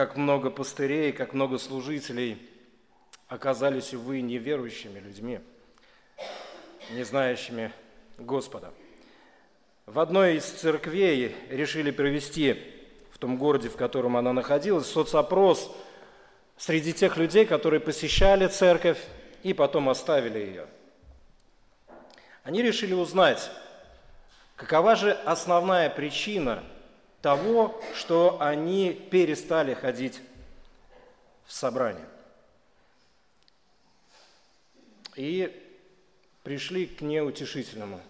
как много пастырей, как много служителей оказались, увы, неверующими людьми, не знающими Господа. В одной из церквей решили провести в том городе, в котором она находилась, соцопрос среди тех людей, которые посещали церковь и потом оставили ее. Они решили узнать, какова же основная причина того, что они перестали ходить в собрание. И пришли к неутешительному,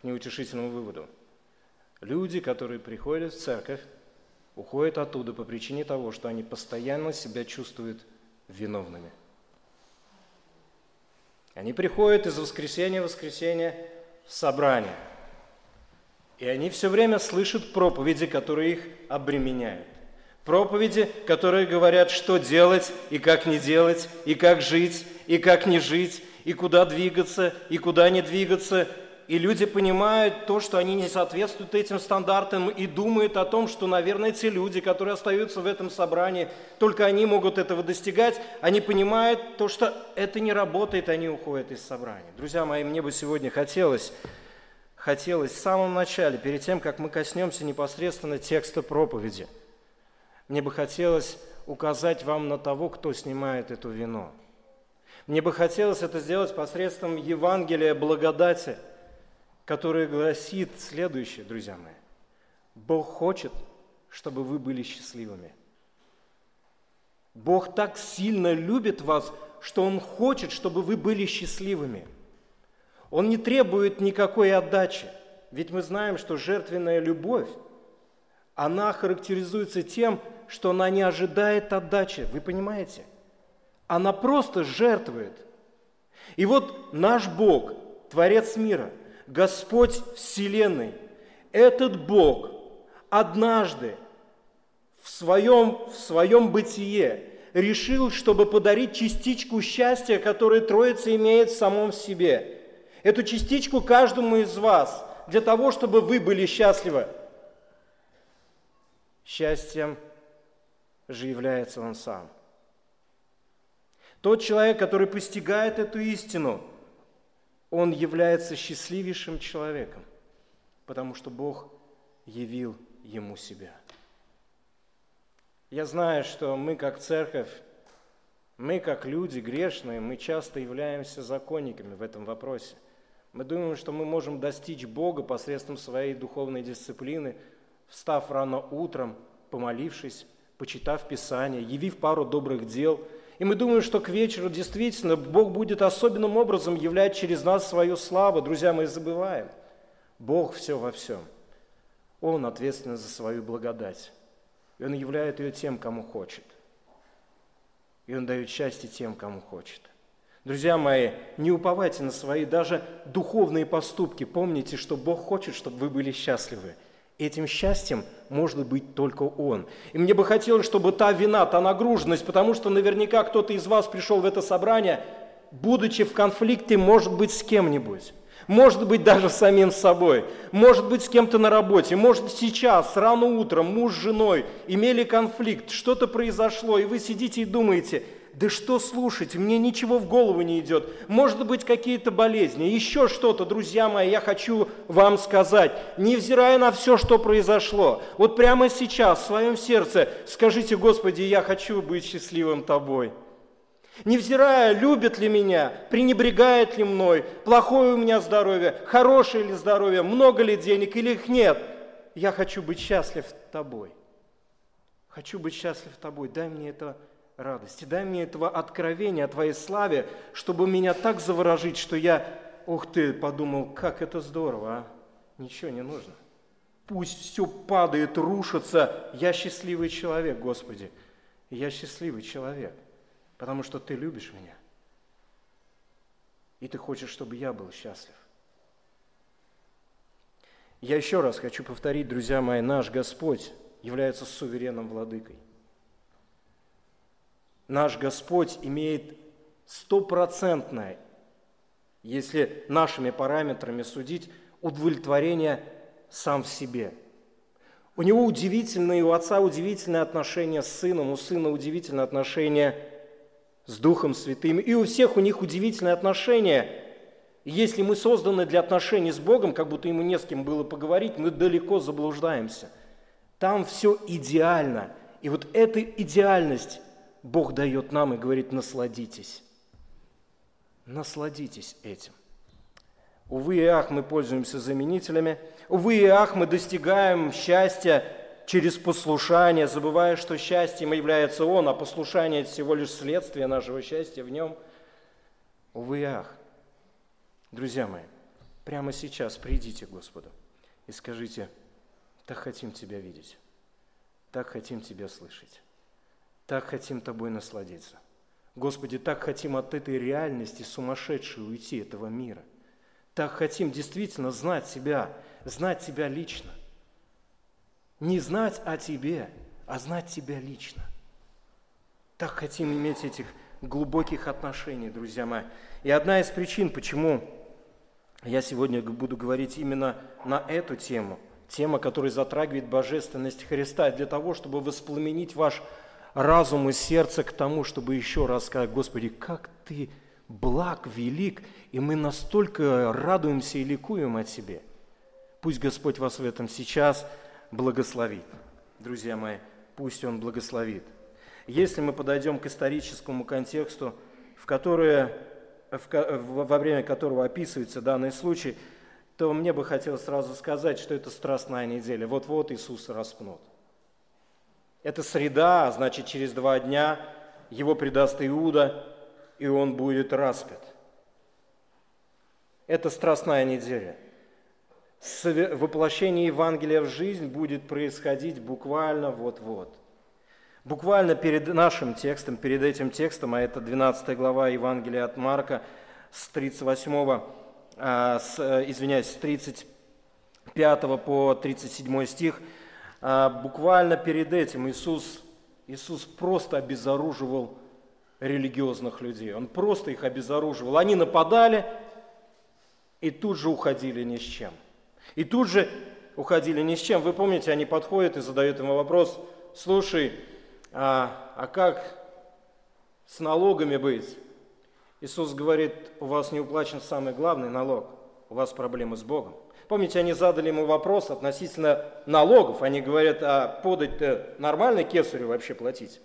к неутешительному выводу. Люди, которые приходят в церковь, уходят оттуда по причине того, что они постоянно себя чувствуют виновными. Они приходят из воскресенья в воскресенье в собрание. И они все время слышат проповеди, которые их обременяют. Проповеди, которые говорят, что делать и как не делать, и как жить, и как не жить, и куда двигаться, и куда не двигаться. И люди понимают то, что они не соответствуют этим стандартам, и думают о том, что, наверное, те люди, которые остаются в этом собрании, только они могут этого достигать. Они понимают то, что это не работает, они уходят из собрания. Друзья мои, мне бы сегодня хотелось, хотелось в самом начале, перед тем, как мы коснемся непосредственно текста проповеди, мне бы хотелось указать вам на того, кто снимает эту вину – мне бы хотелось это сделать посредством Евангелия благодати, которое гласит следующее, друзья мои. Бог хочет, чтобы вы были счастливыми. Бог так сильно любит вас, что Он хочет, чтобы вы были счастливыми. Он не требует никакой отдачи, ведь мы знаем, что жертвенная любовь, она характеризуется тем, что она не ожидает отдачи. Вы понимаете? – она просто жертвует. И вот наш Бог, Творец мира, Господь Вселенной, этот Бог однажды в своем, в своем бытие решил, чтобы подарить частичку счастья, которое Троица имеет в самом себе. Эту частичку каждому из вас, для того, чтобы вы были счастливы. Счастьем же является Он сам – тот человек, который постигает эту истину, он является счастливейшим человеком, потому что Бог явил ему себя. Я знаю, что мы как церковь, мы как люди грешные, мы часто являемся законниками в этом вопросе. Мы думаем, что мы можем достичь Бога посредством своей духовной дисциплины, встав рано утром, помолившись, почитав Писание, явив пару добрых дел – и мы думаем, что к вечеру действительно Бог будет особенным образом являть через нас свою славу. Друзья, мы забываем. Бог все во всем. Он ответственен за свою благодать. И Он являет ее тем, кому хочет. И Он дает счастье тем, кому хочет. Друзья мои, не уповайте на свои даже духовные поступки. Помните, что Бог хочет, чтобы вы были счастливы – Этим счастьем может быть только Он. И мне бы хотелось, чтобы та вина, та нагруженность, потому что наверняка кто-то из вас пришел в это собрание, будучи в конфликте, может быть, с кем-нибудь. Может быть, даже самим собой. Может быть, с кем-то на работе. Может, сейчас, рано утром, муж с женой имели конфликт, что-то произошло, и вы сидите и думаете – да что слушать, мне ничего в голову не идет. Может быть, какие-то болезни, еще что-то, друзья мои, я хочу вам сказать. Невзирая на все, что произошло, вот прямо сейчас в своем сердце скажите, Господи, я хочу быть счастливым Тобой. Невзирая, любит ли меня, пренебрегает ли мной, плохое у меня здоровье, хорошее ли здоровье, много ли денег или их нет, я хочу быть счастлив Тобой. Хочу быть счастлив Тобой, дай мне это радости. Дай мне этого откровения о Твоей славе, чтобы меня так заворожить, что я, ух ты, подумал, как это здорово, а? Ничего не нужно. Пусть все падает, рушится. Я счастливый человек, Господи. Я счастливый человек, потому что Ты любишь меня. И Ты хочешь, чтобы я был счастлив. Я еще раз хочу повторить, друзья мои, наш Господь является суверенным владыкой наш Господь имеет стопроцентное, если нашими параметрами судить, удовлетворение сам в себе. У него удивительные, у отца удивительные отношения с сыном, у сына удивительные отношения с Духом Святым. И у всех у них удивительные отношения. И если мы созданы для отношений с Богом, как будто ему не с кем было поговорить, мы далеко заблуждаемся. Там все идеально. И вот эта идеальность Бог дает нам и говорит, насладитесь. Насладитесь этим. Увы и ах, мы пользуемся заменителями. Увы и ах, мы достигаем счастья через послушание, забывая, что счастьем является Он, а послушание – это всего лишь следствие нашего счастья в Нем. Увы и ах. Друзья мои, прямо сейчас придите к Господу и скажите, так хотим Тебя видеть, так хотим Тебя слышать, так хотим Тобой насладиться. Господи, так хотим от этой реальности сумасшедшей уйти, этого мира. Так хотим действительно знать Тебя, знать Тебя лично. Не знать о Тебе, а знать Тебя лично. Так хотим иметь этих глубоких отношений, друзья мои. И одна из причин, почему я сегодня буду говорить именно на эту тему, тема, которая затрагивает божественность Христа, для того, чтобы воспламенить ваш разум и сердце к тому, чтобы еще раз сказать, Господи, как Ты благ, велик, и мы настолько радуемся и ликуем от Тебе. Пусть Господь вас в этом сейчас благословит. Друзья мои, пусть Он благословит. Если мы подойдем к историческому контексту, в которое, в, во время которого описывается данный случай, то мне бы хотелось сразу сказать, что это страстная неделя. Вот-вот Иисус распнут. Это среда, а значит, через два дня его предаст Иуда, и он будет распят. Это страстная неделя – воплощение Евангелия в жизнь будет происходить буквально вот-вот. Буквально перед нашим текстом, перед этим текстом, а это 12 глава Евангелия от Марка с 38, а, с, извиняюсь, с 35 по 37 стих, буквально перед этим Иисус, Иисус просто обезоруживал религиозных людей. Он просто их обезоруживал. Они нападали и тут же уходили ни с чем – и тут же уходили ни с чем. Вы помните, они подходят и задают ему вопрос, слушай, а, а как с налогами быть? Иисус говорит, у вас не уплачен самый главный налог, у вас проблемы с Богом. Помните, они задали ему вопрос относительно налогов. Они говорят, а подать-то нормально кесарю вообще платить?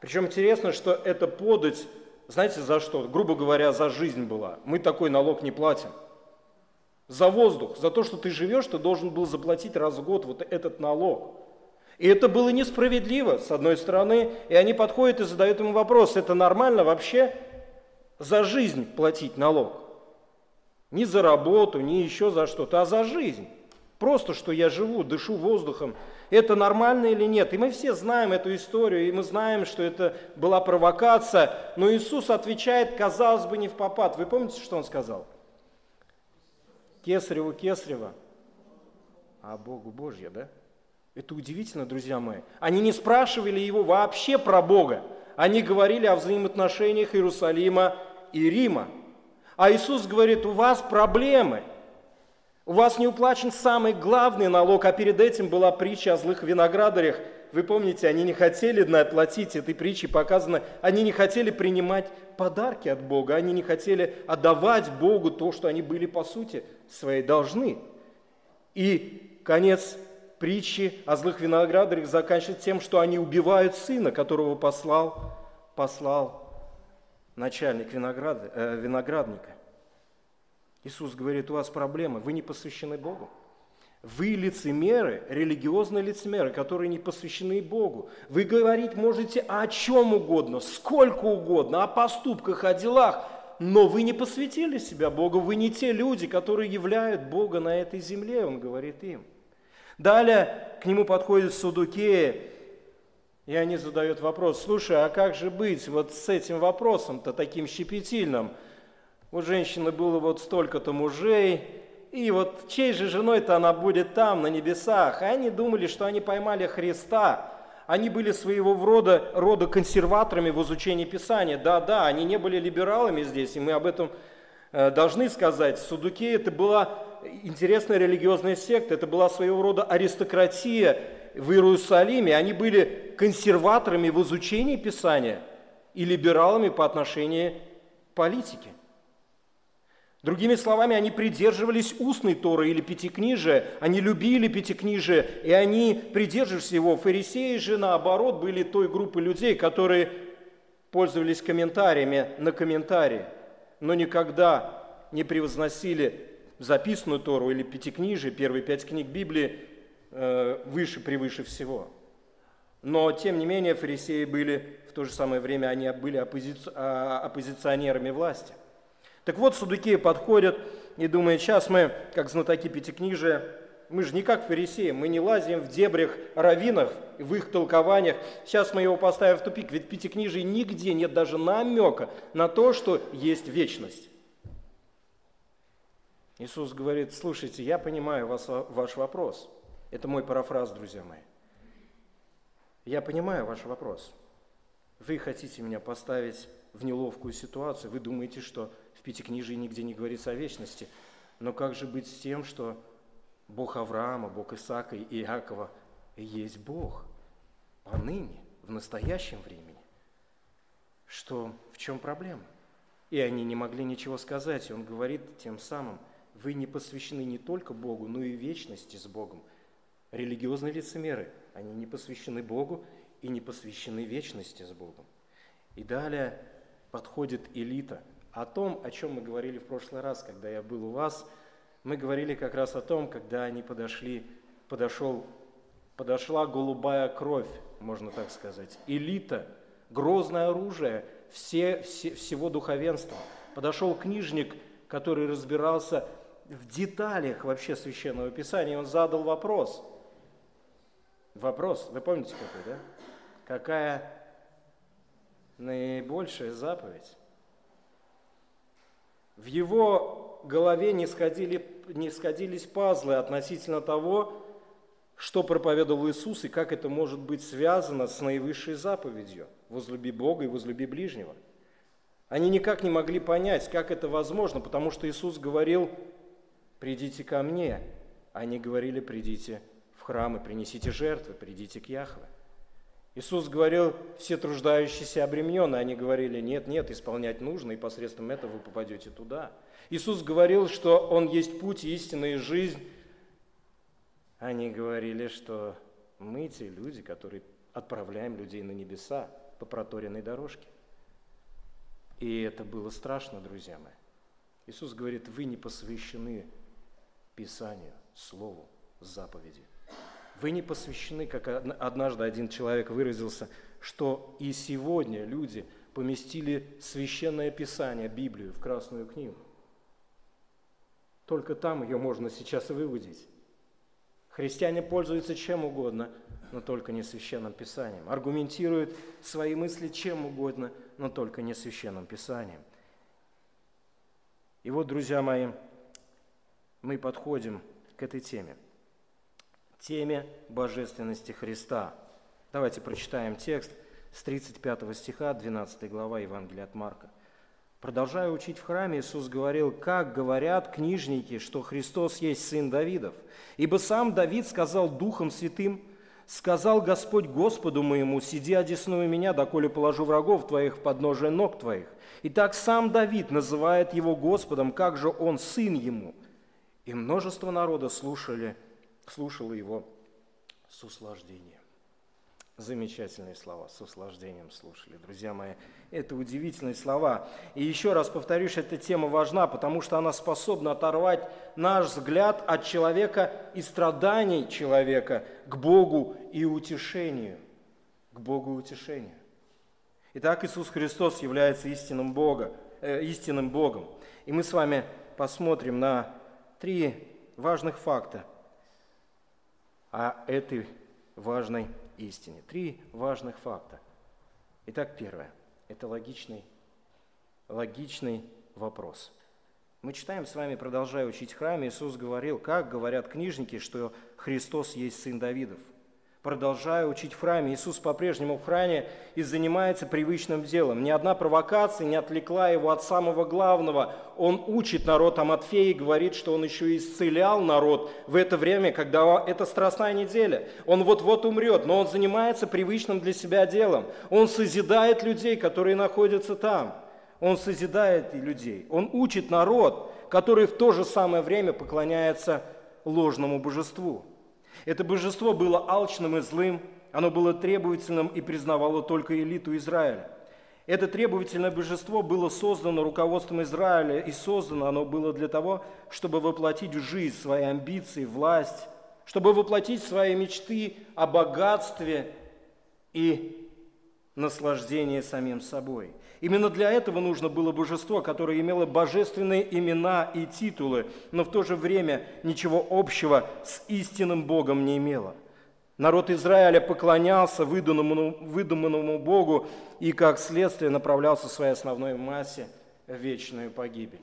Причем интересно, что это подать, знаете, за что? Грубо говоря, за жизнь была. Мы такой налог не платим за воздух, за то, что ты живешь, ты должен был заплатить раз в год вот этот налог. И это было несправедливо, с одной стороны, и они подходят и задают ему вопрос, это нормально вообще за жизнь платить налог? Не за работу, не еще за что-то, а за жизнь. Просто, что я живу, дышу воздухом. Это нормально или нет? И мы все знаем эту историю, и мы знаем, что это была провокация. Но Иисус отвечает, казалось бы, не в попад. Вы помните, что Он сказал? Кесареву Кесарева, а Богу Божье, да? Это удивительно, друзья мои. Они не спрашивали его вообще про Бога. Они говорили о взаимоотношениях Иерусалима и Рима. А Иисус говорит, у вас проблемы. У вас не уплачен самый главный налог, а перед этим была притча о злых виноградарях. Вы помните, они не хотели платить, этой притчей показано, они не хотели принимать подарки от Бога, они не хотели отдавать Богу то, что они были по сути своей должны. И конец притчи о злых виноградарях заканчивается тем, что они убивают сына, которого послал, послал начальник винограда, э, виноградника. Иисус говорит, у вас проблемы, вы не посвящены Богу. Вы лицемеры, религиозные лицемеры, которые не посвящены Богу. Вы говорить можете о чем угодно, сколько угодно, о поступках, о делах, но вы не посвятили себя Богу, вы не те люди, которые являют Бога на этой земле, он говорит им. Далее к нему подходит Судукея, и они задают вопрос, слушай, а как же быть вот с этим вопросом-то таким щепетильным? У женщины было вот столько-то мужей, и вот чьей же женой-то она будет там, на небесах? И они думали, что они поймали Христа. Они были своего рода, рода консерваторами в изучении Писания. Да-да, они не были либералами здесь, и мы об этом э, должны сказать. Судуке это была интересная религиозная секта, это была своего рода аристократия, в Иерусалиме, они были консерваторами в изучении Писания и либералами по отношению к политике. Другими словами, они придерживались устной Торы или Пятикнижия, они любили Пятикнижие, и они придерживались его. Фарисеи же, наоборот, были той группой людей, которые пользовались комментариями на комментарии, но никогда не превозносили записанную Тору или Пятикнижие, первые пять книг Библии, выше, превыше всего. Но, тем не менее, фарисеи были, в то же самое время, они были оппози... А, оппозиционерами власти – так вот, судуки подходят и думают, сейчас мы, как знатоки Пятикнижия, мы же не как фарисеи, мы не лазим в дебрях раввинов, в их толкованиях. Сейчас мы его поставим в тупик, ведь в Пятикнижии нигде нет даже намека на то, что есть вечность. Иисус говорит, слушайте, я понимаю вас, ваш вопрос. Это мой парафраз, друзья мои. Я понимаю ваш вопрос. Вы хотите меня поставить в неловкую ситуацию. Вы думаете, что в Пятикнижии нигде не говорится о вечности. Но как же быть с тем, что Бог Авраама, Бог Исаака и Иакова есть Бог поныне, в настоящем времени? Что, в чем проблема? И они не могли ничего сказать. И он говорит тем самым, вы не посвящены не только Богу, но и вечности с Богом. Религиозные лицемеры, они не посвящены Богу и не посвящены вечности с Богом. И далее подходит элита – о том, о чем мы говорили в прошлый раз, когда я был у вас. Мы говорили как раз о том, когда они подошли, подошел, подошла голубая кровь, можно так сказать, элита, грозное оружие все, все, всего духовенства. Подошел книжник, который разбирался в деталях вообще Священного Писания, и он задал вопрос. Вопрос, вы помните какой, да? Какая наибольшая заповедь? В его голове не, сходили, не сходились пазлы относительно того, что проповедовал Иисус и как это может быть связано с наивысшей заповедью «возлюби Бога и возлюби ближнего». Они никак не могли понять, как это возможно, потому что Иисус говорил «придите ко мне», они говорили «придите храм и принесите жертвы, придите к Яхве». Иисус говорил, все труждающиеся обремененные, они говорили, нет, нет, исполнять нужно, и посредством этого вы попадете туда. Иисус говорил, что Он есть путь, истина и жизнь. Они говорили, что мы те люди, которые отправляем людей на небеса по проторенной дорожке. И это было страшно, друзья мои. Иисус говорит, вы не посвящены Писанию, Слову, заповеди. Вы не посвящены, как однажды один человек выразился, что и сегодня люди поместили священное писание, Библию, в Красную книгу. Только там ее можно сейчас выводить. Христиане пользуются чем угодно, но только не священным писанием. Аргументируют свои мысли чем угодно, но только не священным писанием. И вот, друзья мои, мы подходим к этой теме – теме божественности Христа. Давайте прочитаем текст с 35 стиха, 12 глава Евангелия от Марка. Продолжая учить в храме, Иисус говорил, как говорят книжники, что Христос есть Сын Давидов. Ибо сам Давид сказал Духом Святым, сказал Господь Господу моему, сиди одесную меня, доколе положу врагов твоих в подножие ног твоих. И так сам Давид называет его Господом, как же он сын ему. И множество народа слушали слушала его с услаждением. Замечательные слова, с услаждением слушали. Друзья мои, это удивительные слова. И еще раз повторюсь, эта тема важна, потому что она способна оторвать наш взгляд от человека и страданий человека к Богу и утешению. К Богу и утешению. Итак, Иисус Христос является истинным, Бога, э, истинным Богом. И мы с вами посмотрим на три важных факта – о этой важной истине. Три важных факта. Итак, первое – это логичный, логичный вопрос. Мы читаем с вами, продолжая учить в храме, Иисус говорил, как говорят книжники, что Христос есть Сын Давидов. Продолжая учить в храме. Иисус по-прежнему в храме и занимается привычным делом. Ни одна провокация не отвлекла его от самого главного. Он учит народ о Матфея и говорит, что он еще исцелял народ в это время, когда это страстная неделя. Он вот-вот умрет, но он занимается привычным для себя делом. Он созидает людей, которые находятся там. Он созидает людей. Он учит народ, который в то же самое время поклоняется ложному божеству. Это божество было алчным и злым, оно было требовательным и признавало только элиту Израиля. Это требовательное божество было создано руководством Израиля, и создано оно было для того, чтобы воплотить в жизнь свои амбиции, власть, чтобы воплотить свои мечты о богатстве и наслаждении самим собой. Именно для этого нужно было божество, которое имело божественные имена и титулы, но в то же время ничего общего с истинным Богом не имело. Народ Израиля поклонялся выдуманному, выдуманному Богу и, как следствие, направлялся в своей основной массе в вечную погибель.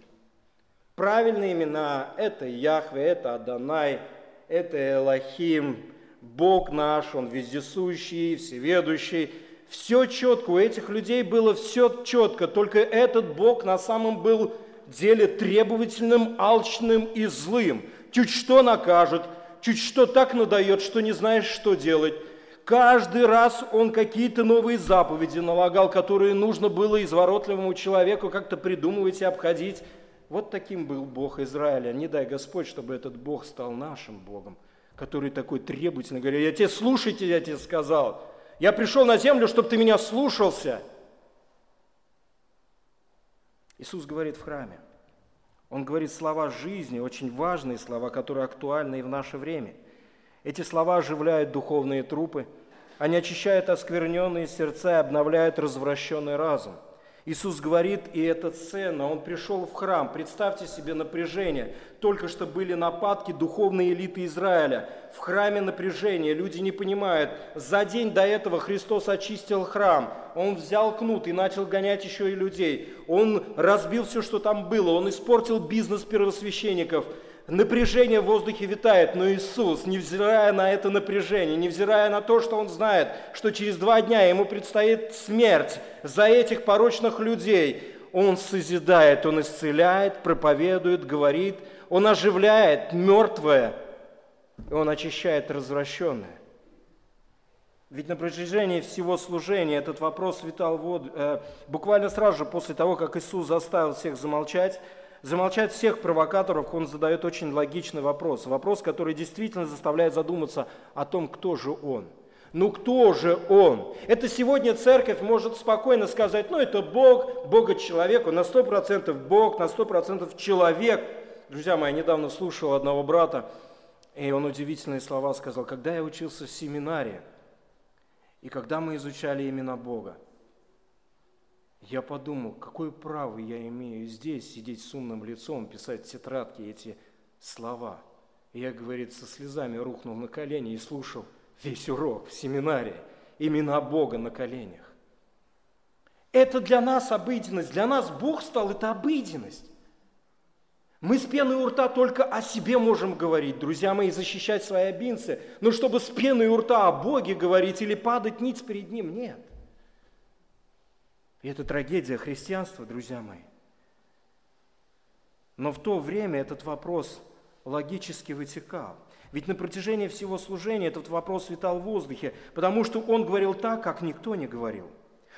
Правильные имена – это Яхве, это Адонай, это Элохим, Бог наш, Он вездесущий, всеведущий – все четко, у этих людей было все четко, только этот Бог на самом был деле требовательным, алчным и злым. Чуть что накажет, чуть что так надает, что не знаешь, что делать. Каждый раз он какие-то новые заповеди налагал, которые нужно было изворотливому человеку как-то придумывать и обходить. Вот таким был Бог Израиля. Не дай Господь, чтобы этот Бог стал нашим Богом, который такой требовательный, говорит, я тебе слушайте, я тебе сказал. Я пришел на землю, чтобы ты меня слушался. Иисус говорит в храме. Он говорит слова жизни, очень важные слова, которые актуальны и в наше время. Эти слова оживляют духовные трупы, они очищают оскверненные сердца и обновляют развращенный разум. Иисус говорит, и это ценно, Он пришел в храм. Представьте себе напряжение. Только что были нападки духовной элиты Израиля. В храме напряжение, люди не понимают. За день до этого Христос очистил храм. Он взял кнут и начал гонять еще и людей. Он разбил все, что там было. Он испортил бизнес первосвященников напряжение в воздухе витает, но Иисус, невзирая на это напряжение, невзирая на то, что Он знает, что через два дня Ему предстоит смерть за этих порочных людей, Он созидает, Он исцеляет, проповедует, говорит, Он оживляет мертвое, Он очищает развращенное. Ведь на протяжении всего служения этот вопрос витал воду. Э, буквально сразу же после того, как Иисус заставил всех замолчать, замолчать всех провокаторов, он задает очень логичный вопрос. Вопрос, который действительно заставляет задуматься о том, кто же он. Ну кто же он? Это сегодня церковь может спокойно сказать, ну это Бог, Бога человеку, на 100% Бог, на 100% человек. Друзья мои, я недавно слушал одного брата, и он удивительные слова сказал, когда я учился в семинаре, и когда мы изучали имена Бога, я подумал, какое право я имею здесь сидеть с умным лицом, писать в тетрадке эти слова. И я, говорит, со слезами рухнул на колени и слушал весь урок в семинаре. Имена Бога на коленях. Это для нас обыденность. Для нас Бог стал, это обыденность. Мы с пеной у рта только о себе можем говорить, друзья мои, защищать свои обинцы. Но чтобы с пеной у рта о Боге говорить или падать ниц перед Ним, нет – и это трагедия христианства, друзья мои. Но в то время этот вопрос логически вытекал. Ведь на протяжении всего служения этот вопрос витал в воздухе, потому что он говорил так, как никто не говорил.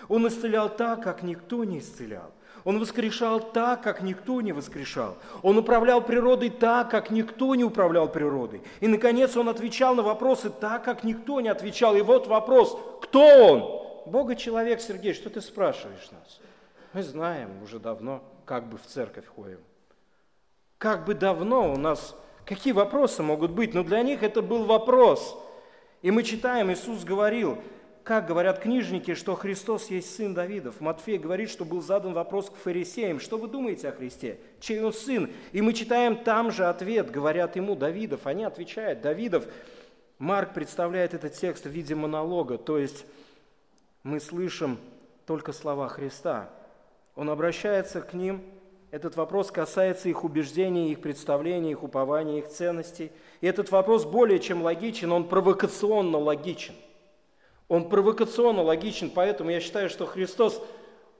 Он исцелял так, как никто не исцелял. Он воскрешал так, как никто не воскрешал. Он управлял природой так, как никто не управлял природой. И, наконец, он отвечал на вопросы так, как никто не отвечал. И вот вопрос, кто он? Бога человек, Сергей, что ты спрашиваешь нас? Мы знаем уже давно, как бы в церковь ходим. Как бы давно у нас, какие вопросы могут быть? Но для них это был вопрос. И мы читаем, Иисус говорил, как говорят книжники, что Христос есть сын Давидов. Матфей говорит, что был задан вопрос к фарисеям. Что вы думаете о Христе? Чей он сын? И мы читаем там же ответ, говорят ему Давидов. Они отвечают, Давидов. Марк представляет этот текст в виде монолога, то есть мы слышим только слова Христа. Он обращается к ним этот вопрос касается их убеждений, их представлений, их упований, их ценностей. И этот вопрос более чем логичен, он провокационно логичен. Он провокационно логичен, поэтому я считаю, что Христос,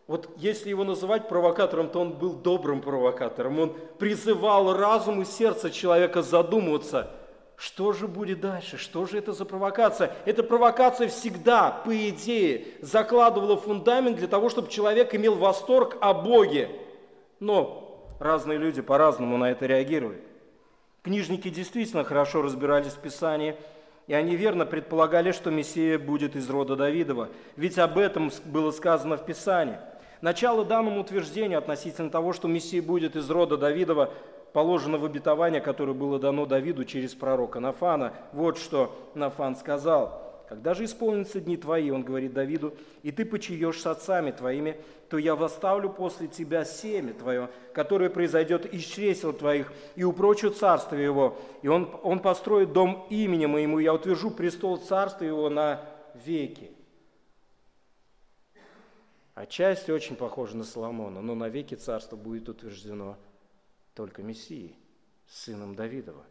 вот если его называть провокатором, то он был добрым провокатором. Он призывал разум и сердце человека задумываться, что же будет дальше, что же это за провокация. Эта провокация всегда, по идее, закладывала фундамент для того, чтобы человек имел восторг о Боге. Но разные люди по-разному на это реагируют. Книжники действительно хорошо разбирались в Писании – и они верно предполагали, что Мессия будет из рода Давидова, ведь об этом было сказано в Писании. Начало данному утверждению относительно того, что Мессия будет из рода Давидова, положено в обетование, которое было дано Давиду через пророка Нафана. Вот что Нафан сказал – когда же исполнятся дни твои, он говорит Давиду, и ты почиешь с отцами твоими, то я восставлю после тебя семя твое, которое произойдет из чресел твоих, и упрочу царство его. И он, он построит дом имени моему, я утвержу престол царства его на веки. Отчасти очень похоже на Соломона, но на веки царство будет утверждено только Мессией, сыном Давидова.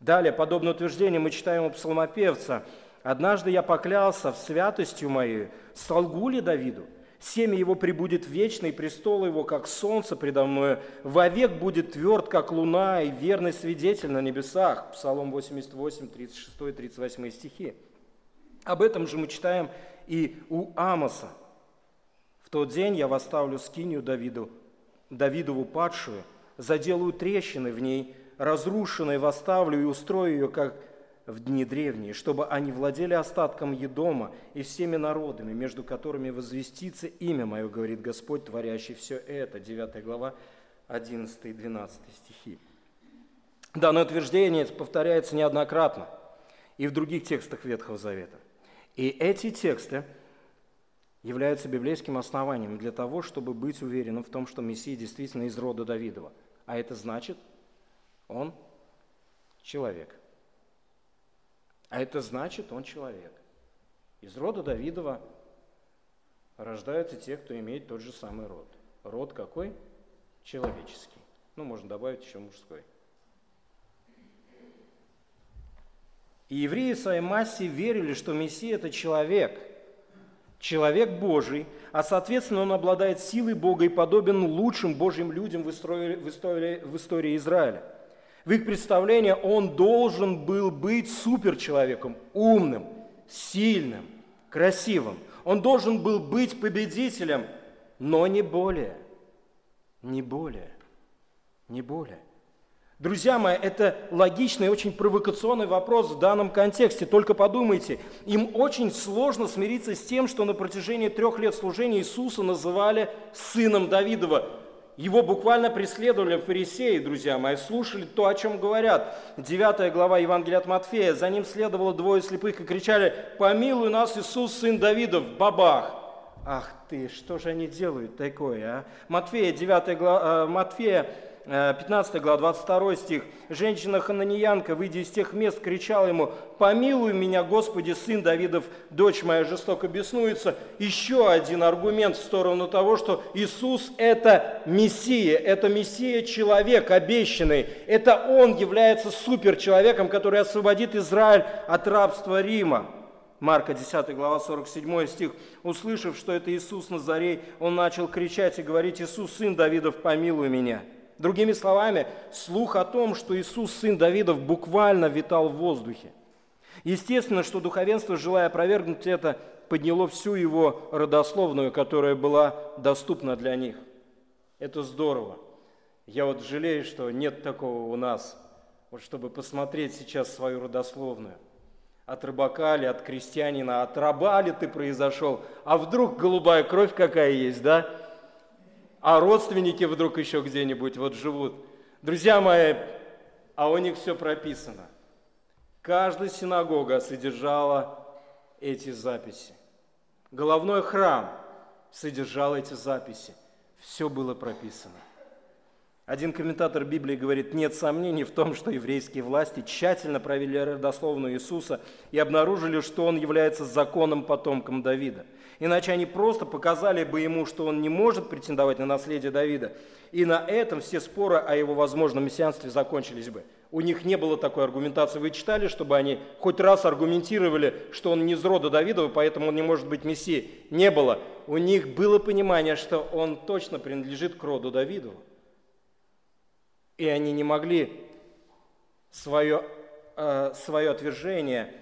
Далее, подобное утверждение мы читаем у псалмопевца – Однажды я поклялся в святостью моей, солгу ли Давиду? Семя его прибудет вечно, и престол его, как солнце предо мною, вовек будет тверд, как луна, и верный свидетель на небесах. Псалом 88, 36, 38 стихи. Об этом же мы читаем и у Амоса. В тот день я восставлю скинию Давиду, Давидову падшую, заделаю трещины в ней, разрушенной восставлю и устрою ее, как в дни древние, чтобы они владели остатком Едома и всеми народами, между которыми возвестится имя Мое, говорит Господь, творящий все это. 9 глава, 11 и 12 стихи. Данное утверждение повторяется неоднократно и в других текстах Ветхого Завета. И эти тексты являются библейским основанием для того, чтобы быть уверенным в том, что Мессия действительно из рода Давидова. А это значит, он человек – а это значит, он человек. Из рода Давидова рождаются те, кто имеет тот же самый род. Род какой? Человеческий. Ну, можно добавить еще мужской. И евреи в своей массе верили, что Мессия – это человек, человек Божий, а соответственно он обладает силой Бога и подобен лучшим Божьим людям в истории, в истории, в истории Израиля – в их представлении он должен был быть суперчеловеком, умным, сильным, красивым. Он должен был быть победителем, но не более. Не более. Не более. Друзья мои, это логичный и очень провокационный вопрос в данном контексте. Только подумайте, им очень сложно смириться с тем, что на протяжении трех лет служения Иисуса называли сыном Давидова. Его буквально преследовали фарисеи, друзья мои, слушали то, о чем говорят. Девятая глава Евангелия от Матфея. За ним следовало двое слепых и кричали, «Помилуй нас, Иисус, сын Давидов, бабах!» Ах ты, что же они делают такое, а? Матфея, 9 глава, Матфея, 15 э, глава, 22 стих. Женщина Хананиянка, выйдя из тех мест, кричала ему, «Помилуй меня, Господи, сын Давидов, дочь моя жестоко беснуется». Еще один аргумент в сторону того, что Иисус – это Мессия, это Мессия – человек обещанный. Это Он является суперчеловеком, который освободит Израиль от рабства Рима. Марка 10 глава 47 стих. Услышав, что это Иисус Назарей, он начал кричать и говорить, «Иисус, сын Давидов, помилуй меня». Другими словами, слух о том, что Иисус, сын Давидов, буквально витал в воздухе. Естественно, что духовенство, желая опровергнуть это, подняло всю его родословную, которая была доступна для них. Это здорово. Я вот жалею, что нет такого у нас, вот чтобы посмотреть сейчас свою родословную. От рыбака ли, от крестьянина, от раба ли ты произошел, а вдруг голубая кровь какая есть, да? А родственники вдруг еще где-нибудь вот живут. Друзья мои, а у них все прописано. Каждая синагога содержала эти записи. Головной храм содержал эти записи. Все было прописано. Один комментатор Библии говорит, нет сомнений в том, что еврейские власти тщательно провели родословную Иисуса и обнаружили, что он является законным потомком Давида. Иначе они просто показали бы ему, что он не может претендовать на наследие Давида. И на этом все споры о его возможном мессианстве закончились бы. У них не было такой аргументации. Вы читали, чтобы они хоть раз аргументировали, что он не из рода Давидова, поэтому он не может быть мессией? Не было. У них было понимание, что он точно принадлежит к роду Давидову. И они не могли свое, э, свое отвержение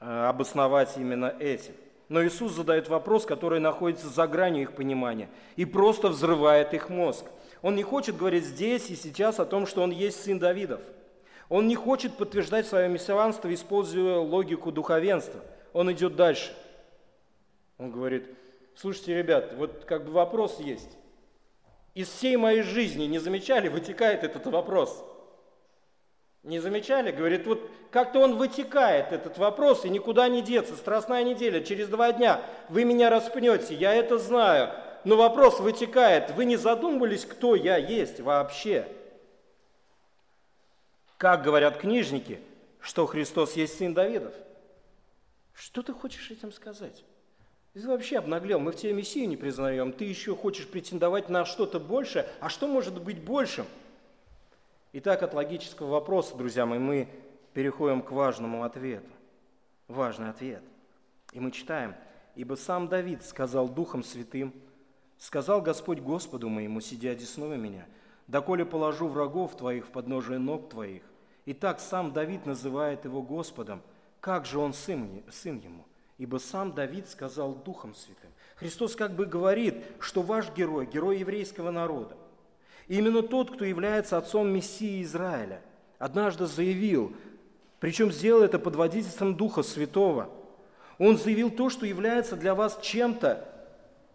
э, обосновать именно этим. Но Иисус задает вопрос, который находится за гранью их понимания и просто взрывает их мозг. Он не хочет говорить здесь и сейчас о том, что он есть сын Давидов. Он не хочет подтверждать свое мессианство, используя логику духовенства. Он идет дальше. Он говорит, слушайте, ребят, вот как бы вопрос есть из всей моей жизни не замечали, вытекает этот вопрос. Не замечали? Говорит, вот как-то он вытекает, этот вопрос, и никуда не деться. Страстная неделя, через два дня вы меня распнете, я это знаю. Но вопрос вытекает. Вы не задумывались, кто я есть вообще? Как говорят книжники, что Христос есть сын Давидов? Что ты хочешь этим сказать? Ты вообще обнаглел, мы в тебе Мессию не признаем, ты еще хочешь претендовать на что-то большее, а что может быть большим? Итак, от логического вопроса, друзья мои, мы переходим к важному ответу. Важный ответ. И мы читаем, «Ибо сам Давид сказал Духом Святым, сказал Господь Господу моему, сидя одесную меня, доколе положу врагов твоих в подножие ног твоих. Итак, сам Давид называет его Господом, как же он сын, сын ему? ибо сам Давид сказал Духом Святым. Христос как бы говорит, что ваш герой, герой еврейского народа, именно тот, кто является отцом Мессии Израиля, однажды заявил, причем сделал это под водительством Духа Святого. Он заявил то, что является для вас чем-то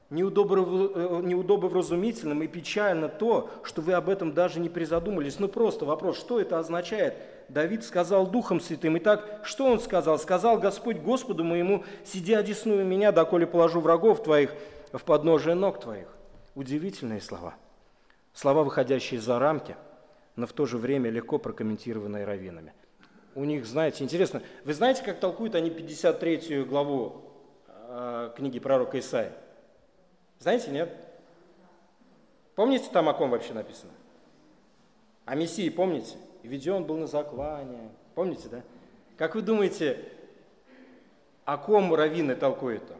неудобовразумительным и печально то, что вы об этом даже не призадумались. Ну просто вопрос, что это означает? Давид сказал Духом Святым. Итак, что он сказал? Сказал Господь Господу моему, сиди одесную меня, доколе положу врагов твоих в подножие ног твоих. Удивительные слова. Слова, выходящие за рамки, но в то же время легко прокомментированные раввинами. У них, знаете, интересно, вы знаете, как толкуют они 53 главу э, книги пророка Исаия? Знаете, нет? Помните там о ком вообще написано? О Мессии помните? и веден был на заклание. Помните, да? Как вы думаете, о ком раввины толкуют там?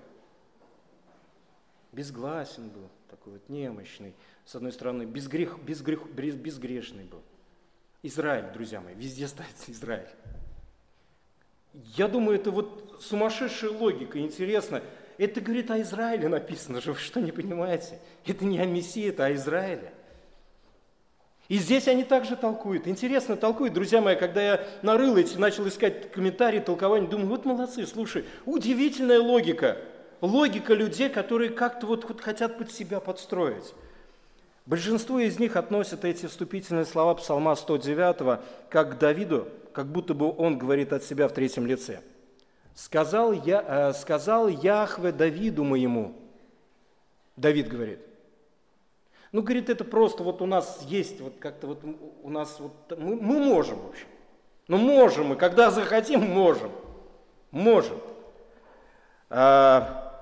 Безгласен был, такой вот немощный, с одной стороны, безгрех, безгрех, безгрешный был. Израиль, друзья мои, везде ставится Израиль. Я думаю, это вот сумасшедшая логика, интересно. Это, говорит, о Израиле написано же, вы что, не понимаете? Это не о Мессии, это о Израиле. И здесь они также толкуют. Интересно толкуют, друзья мои, когда я нарыл эти, начал искать комментарии, толкования, думаю, вот молодцы, слушай, удивительная логика. Логика людей, которые как-то вот, хотят под себя подстроить. Большинство из них относят эти вступительные слова Псалма 109 как к Давиду, как будто бы он говорит от себя в третьем лице. «Сказал, я, э, сказал Яхве Давиду моему». Давид говорит – ну, говорит, это просто вот у нас есть, вот как-то вот у нас вот, мы, мы можем, в общем. Ну, можем мы, когда захотим, можем. Можем. А,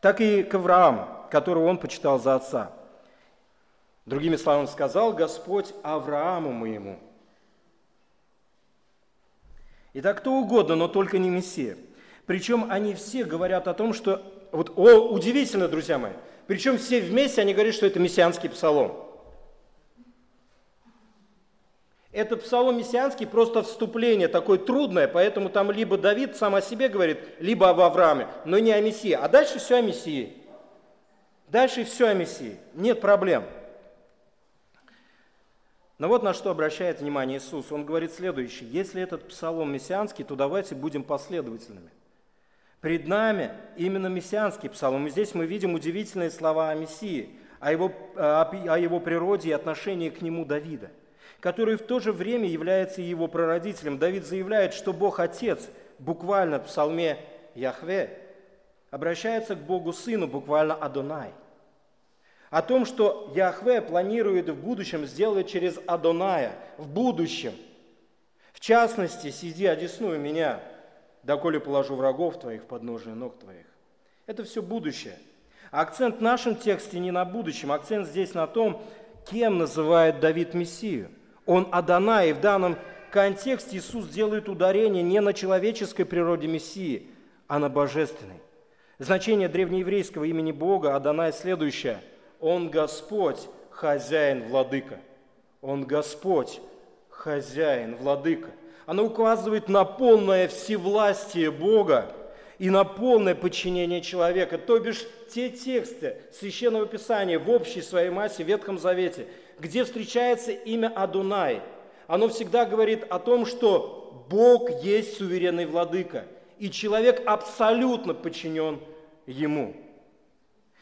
так и к Аврааму, которого он почитал за отца. Другими словами, сказал Господь Аврааму моему. И так кто угодно, но только не Мессия. Причем они все говорят о том, что... Вот, о, удивительно, друзья мои, причем все вместе они говорят, что это мессианский псалом. Это псалом мессианский, просто вступление такое трудное, поэтому там либо Давид сам о себе говорит, либо об Аврааме, но не о Мессии. А дальше все о Мессии. Дальше все о Мессии. Нет проблем. Но вот на что обращает внимание Иисус. Он говорит следующее. Если этот псалом мессианский, то давайте будем последовательными. Пред нами именно мессианский псалом. И здесь мы видим удивительные слова о Мессии, о его, о его природе и отношении к нему Давида, который в то же время является его прародителем. Давид заявляет, что Бог Отец, буквально в псалме Яхве, обращается к Богу Сыну, буквально Адонай. О том, что Яхве планирует в будущем сделать через Адоная, в будущем. В частности, сиди одесную меня, доколе положу врагов твоих в подножие ног твоих. Это все будущее. Акцент в нашем тексте не на будущем, акцент здесь на том, кем называет Давид Мессию. Он Адонай, и в данном контексте Иисус делает ударение не на человеческой природе Мессии, а на божественной. Значение древнееврейского имени Бога Адонай следующее. Он Господь, хозяин, владыка. Он Господь, хозяин, владыка. Оно указывает на полное всевластие Бога и на полное подчинение человека. То бишь те тексты Священного Писания в общей своей массе в Ветхом Завете, где встречается имя Адунай, оно всегда говорит о том, что Бог есть суверенный владыка – и человек абсолютно подчинен ему.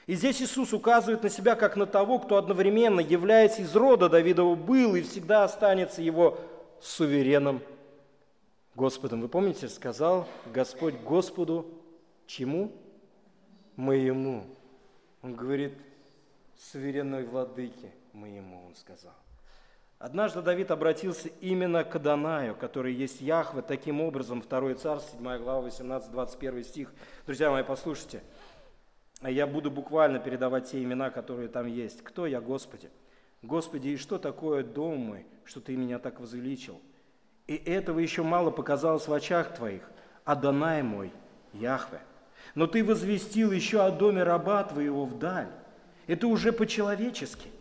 И здесь Иисус указывает на себя как на того, кто одновременно, являясь из рода Давидова, был и всегда останется его суверенным Господом. Вы помните, сказал Господь Господу чему? Моему. Он говорит, суверенной владыке моему, он сказал. Однажды Давид обратился именно к Адонаю, который есть Яхве, таким образом, 2 Царство, 7 глава, 18-21 стих. Друзья мои, послушайте, я буду буквально передавать те имена, которые там есть. Кто я, Господи? Господи, и что такое дом мой, что Ты меня так возвеличил? И этого еще мало показалось в очах Твоих, Адонай мой, Яхве. Но Ты возвестил еще о доме раба Твоего вдаль. Это уже по-человечески –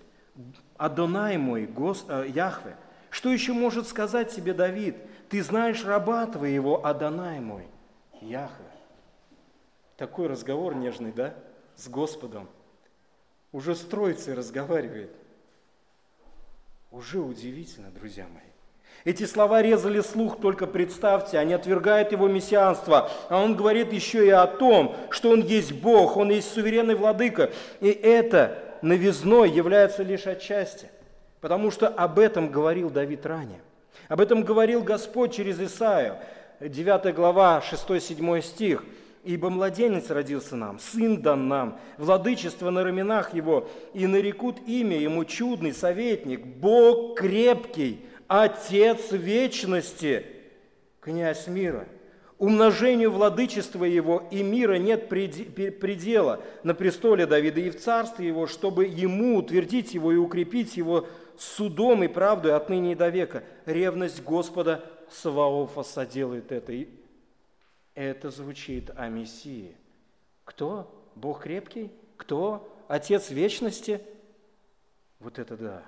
Адонай мой, Гос, э, Яхве. Что еще может сказать тебе Давид? Ты знаешь раба твоего, Адонай мой, Яхве. Такой разговор нежный, да, с Господом. Уже с Троицей разговаривает. Уже удивительно, друзья мои. Эти слова резали слух, только представьте, они отвергают его мессианство, а он говорит еще и о том, что он есть Бог, он есть суверенный владыка. И это новизной является лишь отчасти, потому что об этом говорил Давид ранее. Об этом говорил Господь через Исаию, 9 глава, 6-7 стих. «Ибо младенец родился нам, сын дан нам, владычество на раменах его, и нарекут имя ему чудный советник, Бог крепкий, Отец вечности, князь мира». Умножению владычества его и мира нет предела на престоле Давида и в царстве его, чтобы ему утвердить его и укрепить его судом и правдой отныне и до века. Ревность Господа Саваофа соделает это. Это звучит о Мессии. Кто? Бог крепкий? Кто? Отец вечности? Вот это да.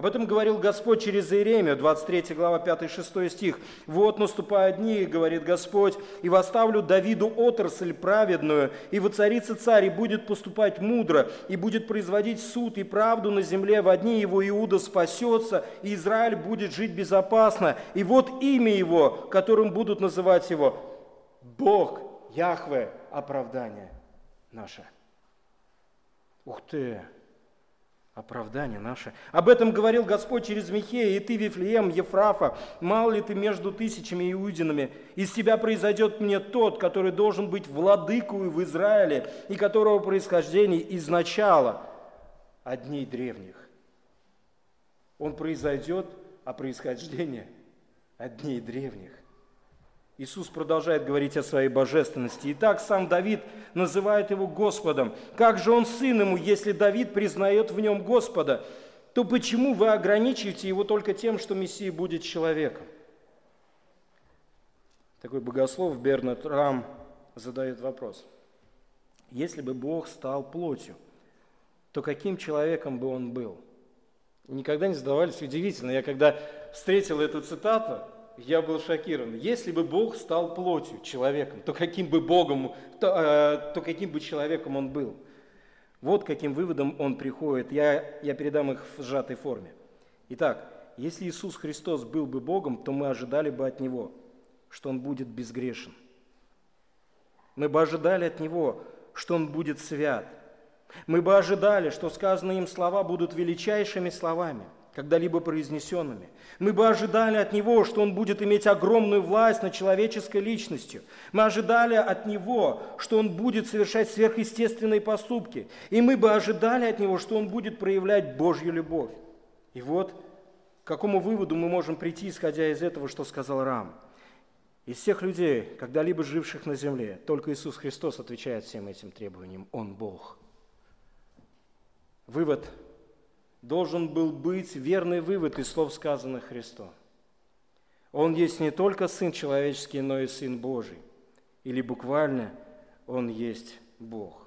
Об этом говорил Господь через Иеремию, 23 глава, 5-6 стих. «Вот наступают дни, говорит Господь, и восставлю Давиду отрасль праведную, и воцарится царь, и будет поступать мудро, и будет производить суд и правду на земле. В одни его Иуда спасется, и Израиль будет жить безопасно. И вот имя его, которым будут называть его Бог, Яхве, оправдание наше». Ух ты! Оправдание наше. Об этом говорил Господь через Михея, и ты, Вифлеем, Ефрафа, мало ли ты между тысячами иудинами, из тебя произойдет мне тот, который должен быть владыкою в Израиле, и которого происхождение изначало от древних. Он произойдет, а происхождение от древних. Иисус продолжает говорить о своей божественности. Итак, сам Давид называет его Господом. Как же он сын ему, если Давид признает в нем Господа? То почему вы ограничиваете его только тем, что Мессия будет человеком? Такой богослов Бернард Рам задает вопрос. Если бы Бог стал плотью, то каким человеком бы он был? Никогда не задавались удивительно. Я когда встретил эту цитату, я был шокирован. Если бы Бог стал плотью, человеком, то каким бы Богом, то, э, то каким бы человеком он был? Вот каким выводом он приходит. Я, я передам их в сжатой форме. Итак, если Иисус Христос был бы Богом, то мы ожидали бы от Него, что Он будет безгрешен. Мы бы ожидали от Него, что Он будет свят. Мы бы ожидали, что сказанные им слова будут величайшими словами – когда-либо произнесенными. Мы бы ожидали от Него, что Он будет иметь огромную власть над человеческой личностью. Мы ожидали от Него, что Он будет совершать сверхъестественные поступки. И мы бы ожидали от Него, что Он будет проявлять Божью любовь. И вот к какому выводу мы можем прийти, исходя из этого, что сказал Рам. Из всех людей, когда-либо живших на земле, только Иисус Христос отвечает всем этим требованиям. Он Бог. Вывод должен был быть верный вывод из слов, сказанных Христом. Он есть не только Сын человеческий, но и Сын Божий. Или буквально Он есть Бог.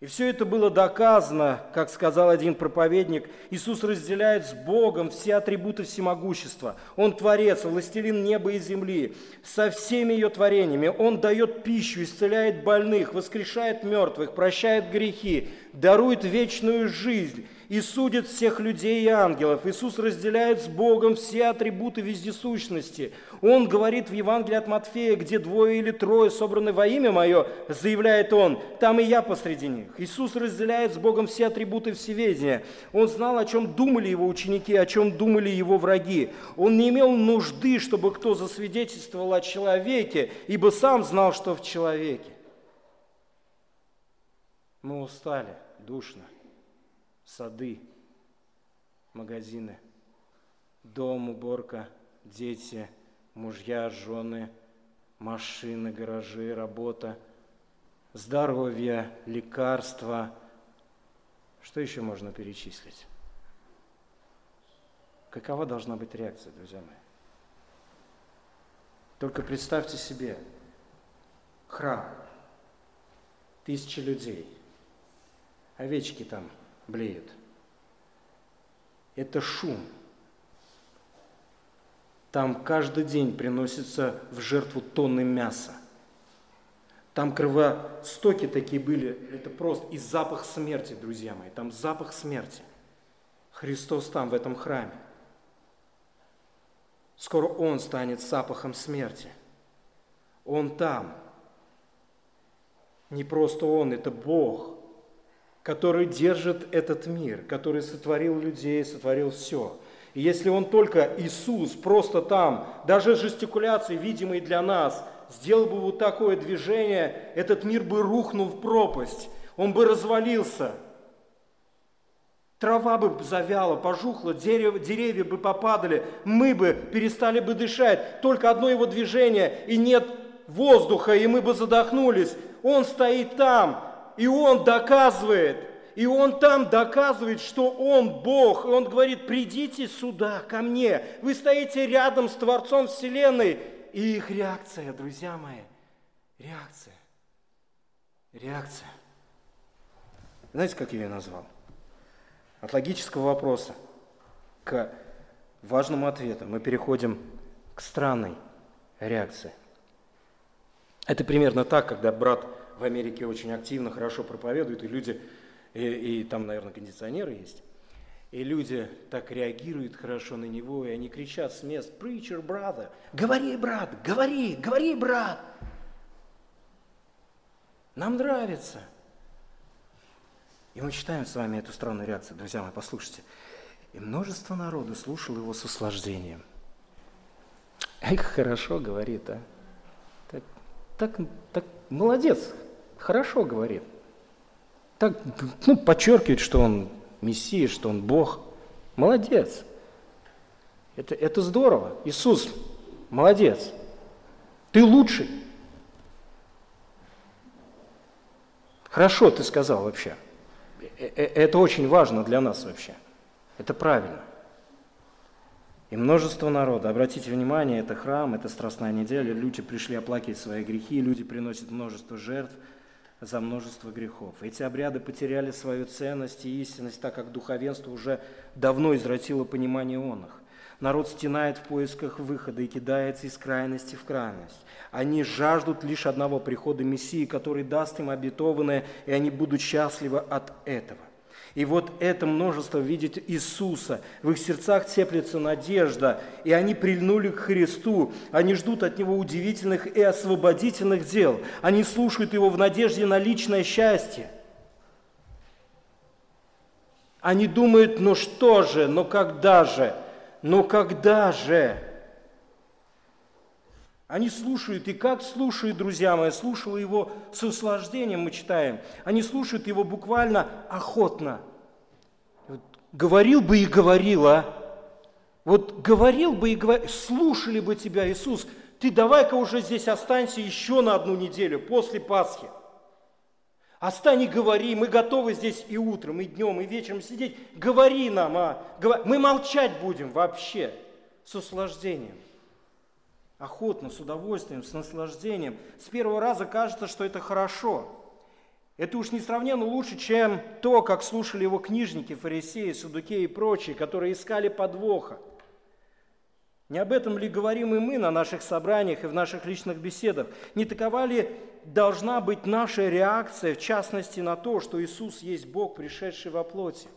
И все это было доказано, как сказал один проповедник, Иисус разделяет с Богом все атрибуты всемогущества. Он творец, властелин неба и земли, со всеми ее творениями. Он дает пищу, исцеляет больных, воскрешает мертвых, прощает грехи, дарует вечную жизнь и судит всех людей и ангелов. Иисус разделяет с Богом все атрибуты вездесущности. Он говорит в Евангелии от Матфея, где двое или трое собраны во имя Мое, заявляет Он, там и я посреди них. Иисус разделяет с Богом все атрибуты всеведения. Он знал, о чем думали Его ученики, о чем думали Его враги. Он не имел нужды, чтобы кто засвидетельствовал о человеке, ибо сам знал, что в человеке. Мы устали, душно сады, магазины, дом, уборка, дети, мужья, жены, машины, гаражи, работа, здоровье, лекарства. Что еще можно перечислить? Какова должна быть реакция, друзья мои? Только представьте себе храм, тысячи людей, овечки там – блеют. Это шум. Там каждый день приносится в жертву тонны мяса. Там кровостоки такие были, это просто и запах смерти, друзья мои, там запах смерти. Христос там, в этом храме. Скоро Он станет запахом смерти. Он там. Не просто Он, это Бог который держит этот мир, который сотворил людей, сотворил все. И если он только Иисус просто там, даже жестикуляции, видимые для нас, сделал бы вот такое движение, этот мир бы рухнул в пропасть, он бы развалился. Трава бы завяла, пожухла, деревья, деревья бы попадали, мы бы перестали бы дышать. Только одно его движение, и нет воздуха, и мы бы задохнулись. Он стоит там, и он доказывает, и он там доказывает, что он Бог, и он говорит, придите сюда, ко мне, вы стоите рядом с Творцом Вселенной, и их реакция, друзья мои, реакция, реакция. Знаете, как я ее назвал? От логического вопроса к важному ответу мы переходим к странной реакции. Это примерно так, когда брат в Америке очень активно, хорошо проповедует, и люди, и, и там, наверное, кондиционеры есть, и люди так реагируют хорошо на него, и они кричат с мест, «Preacher, brother! Говори, брат! Говори! Говори, брат!» Нам нравится. И мы читаем с вами эту странную реакцию, друзья мои, послушайте. И множество народу слушало его с услаждением. Эх, хорошо говорит, а. Так, так, так молодец, хорошо говорит. Так, ну, подчеркивает, что он Мессия, что он Бог. Молодец. Это, это здорово. Иисус, молодец. Ты лучший. Хорошо ты сказал вообще. Э, э, это очень важно для нас вообще. Это правильно. И множество народа. Обратите внимание, это храм, это страстная неделя. Люди пришли оплакивать свои грехи, люди приносят множество жертв за множество грехов. Эти обряды потеряли свою ценность и истинность, так как духовенство уже давно извратило понимание он их. Народ стенает в поисках выхода и кидается из крайности в крайность. Они жаждут лишь одного прихода Мессии, который даст им обетованное, и они будут счастливы от этого. И вот это множество видит Иисуса. В их сердцах теплится надежда, и они прильнули к Христу. Они ждут от Него удивительных и освободительных дел. Они слушают Его в надежде на личное счастье. Они думают, ну что же, ну когда же, ну когда же? Они слушают, и как слушают, друзья мои, слушала его с услаждением, мы читаем. Они слушают его буквально охотно. Вот, говорил бы и говорил, а? Вот говорил бы и говорил, слушали бы тебя, Иисус, ты давай-ка уже здесь останься еще на одну неделю после Пасхи. Остань и говори, мы готовы здесь и утром, и днем, и вечером сидеть. Говори нам, а? Мы молчать будем вообще с услаждением. Охотно, с удовольствием, с наслаждением. С первого раза кажется, что это хорошо. Это уж несравненно лучше, чем то, как слушали его книжники, фарисеи, судукеи и прочие, которые искали подвоха. Не об этом ли говорим и мы на наших собраниях и в наших личных беседах? Не такова ли должна быть наша реакция, в частности, на то, что Иисус есть Бог, пришедший во плоти?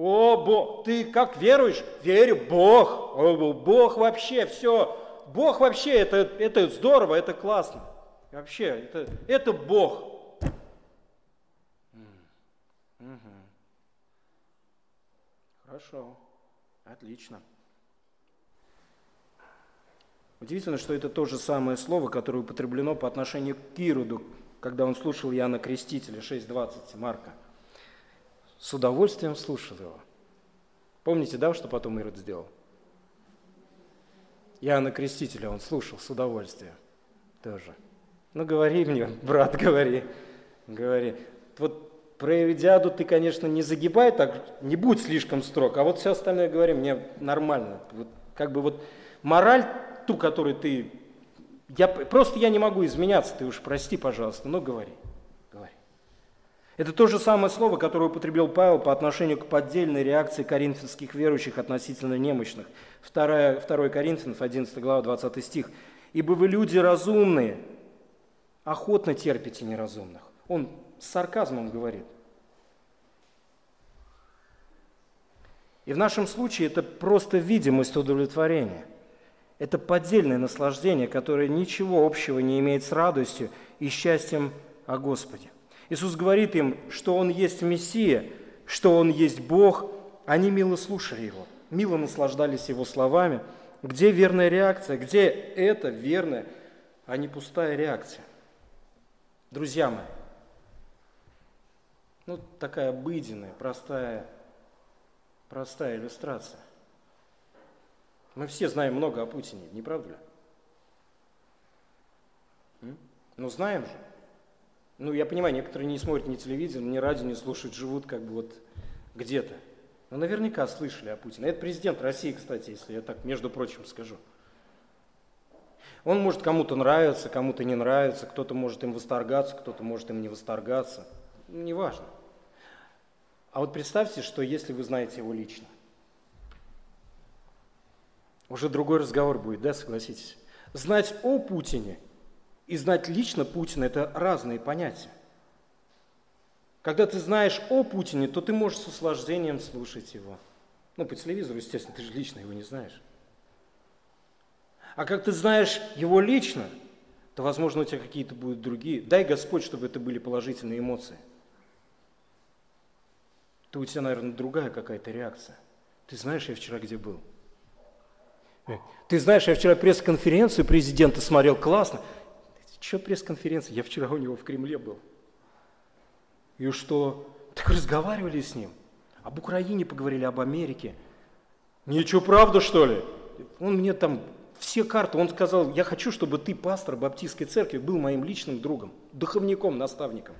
О, Бог, ты как веруешь? Верю, Бог, о, Бог вообще, все, Бог вообще, это, это здорово, это классно. Вообще, это, это Бог. Хорошо. Отлично. Удивительно, что это то же самое слово, которое употреблено по отношению к Ироду, когда он слушал Иоанна Крестителя, 6.20 Марка. С удовольствием слушал его. Помните, да, что потом Ирод сделал? Иоанна Крестителя он слушал с удовольствием тоже. Ну, говори мне, брат, говори, говори. Вот про Эридиаду ты, конечно, не загибай так, не будь слишком строг, а вот все остальное говори, мне нормально. Вот, как бы вот мораль ту, которую ты... Я, просто я не могу изменяться, ты уж прости, пожалуйста, но говори. Это то же самое слово, которое употребил Павел по отношению к поддельной реакции коринфянских верующих относительно немощных. 2, 2 Коринфянов, 11 глава, 20 стих. «Ибо вы люди разумные, охотно терпите неразумных». Он с сарказмом говорит. И в нашем случае это просто видимость удовлетворения. Это поддельное наслаждение, которое ничего общего не имеет с радостью и счастьем о Господе. Иисус говорит им, что Он есть Мессия, что Он есть Бог. Они мило слушали Его, мило наслаждались Его словами. Где верная реакция? Где это верная, а не пустая реакция? Друзья мои, ну, такая обыденная, простая, простая иллюстрация. Мы все знаем много о Путине, не правда ли? Ну, знаем же. Ну, я понимаю, некоторые не смотрят ни телевизор, ни радио, не слушают, живут как бы вот где-то. Но наверняка слышали о Путине. Это президент России, кстати, если я так, между прочим, скажу. Он может кому-то нравиться, кому-то не нравится, кто-то может им восторгаться, кто-то может им не восторгаться. Неважно. А вот представьте, что если вы знаете его лично, уже другой разговор будет, да, согласитесь? Знать о Путине и знать лично Путина – это разные понятия. Когда ты знаешь о Путине, то ты можешь с услаждением слушать его. Ну, по телевизору, естественно, ты же лично его не знаешь. А как ты знаешь его лично, то, возможно, у тебя какие-то будут другие. Дай Господь, чтобы это были положительные эмоции то у тебя, наверное, другая какая-то реакция. Ты знаешь, я вчера где был? Ты знаешь, я вчера пресс-конференцию президента смотрел, классно. Что пресс-конференция? Я вчера у него в Кремле был. И что? Так разговаривали с ним. Об Украине поговорили, об Америке. Ничего, правда, что ли? Он мне там все карты, он сказал, я хочу, чтобы ты, пастор Баптистской церкви, был моим личным другом, духовником, наставником.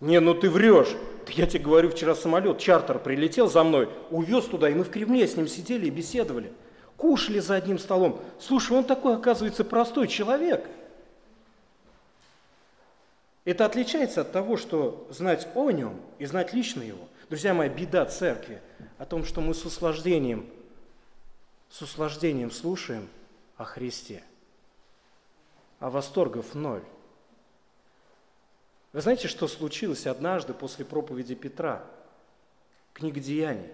Не, ну ты врешь. Я тебе говорю, вчера самолет, чартер прилетел за мной, увез туда, и мы в Кремле с ним сидели и беседовали. Кушали за одним столом. Слушай, он такой, оказывается, простой человек. Это отличается от того, что знать о нем и знать лично его. Друзья мои, беда церкви о том, что мы с услаждением, с услаждением слушаем о Христе, а восторгов ноль. Вы знаете, что случилось однажды после проповеди Петра? Книга Деяний.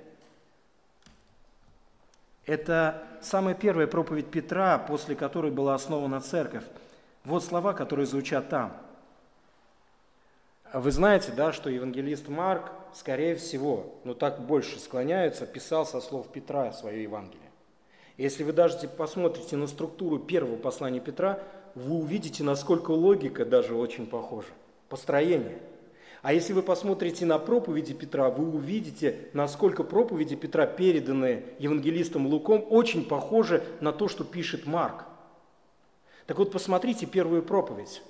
Это самая первая проповедь Петра, после которой была основана церковь. Вот слова, которые звучат там. Вы знаете, да, что евангелист Марк, скорее всего, но так больше склоняются, писал со слов Петра свое Евангелие. Если вы даже посмотрите на структуру первого послания Петра, вы увидите, насколько логика даже очень похожа. Построение. А если вы посмотрите на проповеди Петра, вы увидите, насколько проповеди Петра, переданные евангелистом Луком, очень похожи на то, что пишет Марк. Так вот, посмотрите первую проповедь.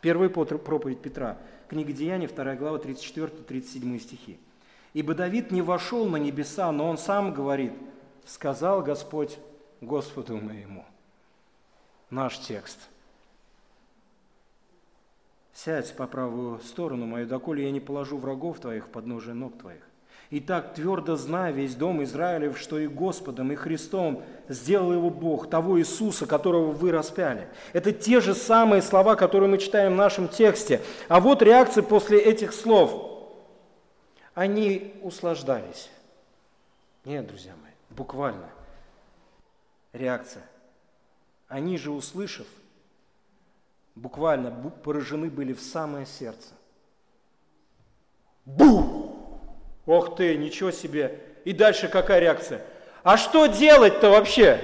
Первая проповедь Петра. Книга Деяний, 2 глава, 34-37 стихи. «Ибо Давид не вошел на небеса, но он сам говорит, сказал Господь Господу моему». Наш текст – Сядь по правую сторону мою, доколе я не положу врагов твоих под ножи ног твоих. И так твердо знай весь дом Израилев, что и Господом, и Христом сделал его Бог, того Иисуса, которого вы распяли. Это те же самые слова, которые мы читаем в нашем тексте. А вот реакция после этих слов. Они услаждались. Нет, друзья мои, буквально. Реакция. Они же, услышав, буквально поражены были в самое сердце. Бу! Ох ты, ничего себе! И дальше какая реакция? А что делать-то вообще?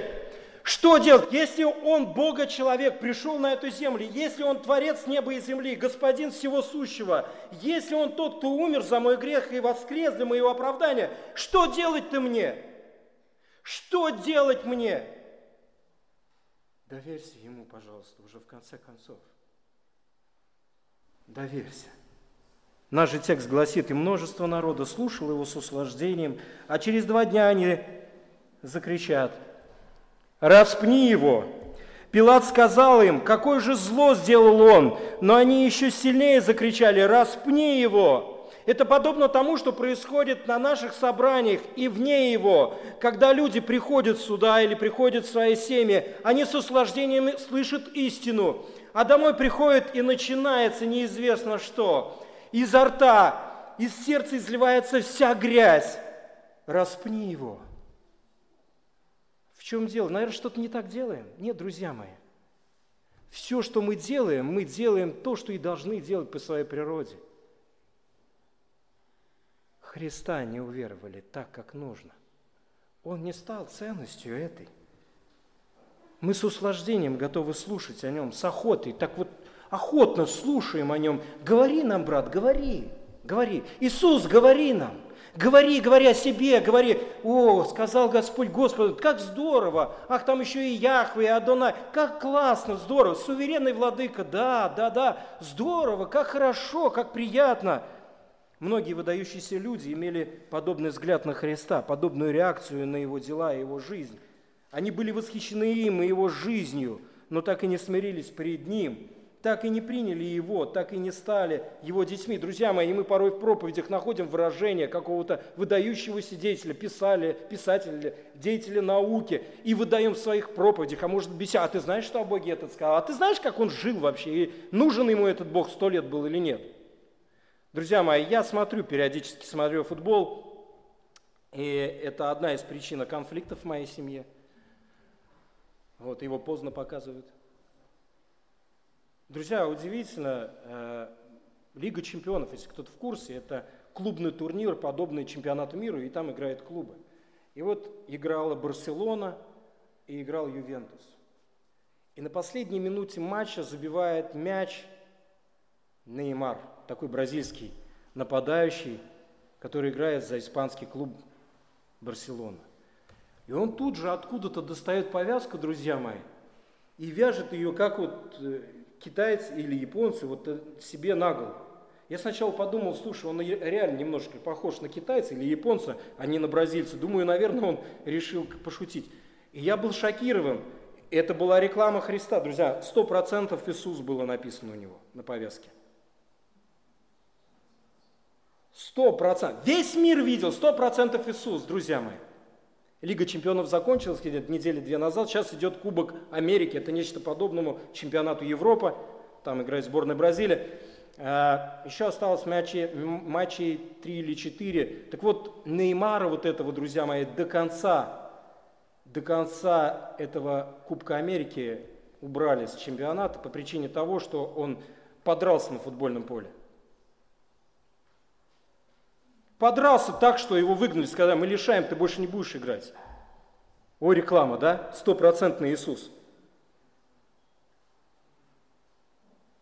Что делать, если он Бога-человек, пришел на эту землю, если он Творец неба и земли, Господин всего сущего, если он тот, кто умер за мой грех и воскрес для моего оправдания, что делать-то мне? Что делать мне? Доверься ему, пожалуйста, уже в конце концов. Доверься. Наш же текст гласит, и множество народа слушало его с услаждением, а через два дня они закричат, «Распни его!» Пилат сказал им, какое же зло сделал он, но они еще сильнее закричали, «Распни его!» Это подобно тому, что происходит на наших собраниях и вне его, когда люди приходят сюда или приходят в свои семьи, они с услаждением слышат истину, а домой приходят и начинается неизвестно что. Изо рта, из сердца изливается вся грязь. Распни его. В чем дело? Наверное, что-то не так делаем. Нет, друзья мои. Все, что мы делаем, мы делаем то, что и должны делать по своей природе. Христа не уверовали так, как нужно. Он не стал ценностью этой. Мы с услаждением готовы слушать о нем, с охотой. Так вот, охотно слушаем о нем. Говори нам, брат, говори, говори. Иисус, говори нам. Говори, говори о себе, говори, о, сказал Господь Господу, как здорово, ах, там еще и Яхве, и Адонай, как классно, здорово, суверенный владыка, да, да, да, здорово, как хорошо, как приятно – Многие выдающиеся люди имели подобный взгляд на Христа, подобную реакцию на его дела и его жизнь. Они были восхищены им и его жизнью, но так и не смирились перед ним, так и не приняли его, так и не стали его детьми. Друзья мои, мы порой в проповедях находим выражение какого-то выдающегося деятеля, писали, писателя, деятеля науки, и выдаем в своих проповедях, а может быть, а ты знаешь, что о Боге этот сказал? А ты знаешь, как он жил вообще? И нужен ему этот Бог сто лет был или нет? Друзья мои, я смотрю, периодически смотрю футбол, и это одна из причин конфликтов в моей семье. Вот, его поздно показывают. Друзья, удивительно, э, Лига чемпионов, если кто-то в курсе, это клубный турнир, подобный чемпионату мира, и там играют клубы. И вот играла Барселона и играл Ювентус. И на последней минуте матча забивает мяч Неймар – такой бразильский нападающий, который играет за испанский клуб Барселона. И он тут же откуда-то достает повязку, друзья мои, и вяжет ее, как вот э, китайцы или японцы, вот э, себе на голову. Я сначала подумал, слушай, он реально немножко похож на китайца или японца, а не на бразильца. Думаю, наверное, он решил пошутить. И я был шокирован. Это была реклама Христа, друзья. Сто процентов Иисус было написано у него на повязке. Сто процентов. Весь мир видел, сто процентов Иисус, друзья мои. Лига чемпионов закончилась где-то недели две назад. Сейчас идет Кубок Америки. Это нечто подобному чемпионату Европы. Там играет сборная Бразилии. А, еще осталось матчей, матчей 3 или 4. Так вот, Неймара вот этого, друзья мои, до конца, до конца этого Кубка Америки убрали с чемпионата по причине того, что он подрался на футбольном поле. Подрался так, что его выгнали, сказали, мы лишаем, ты больше не будешь играть. О, реклама, да? Стопроцентный Иисус.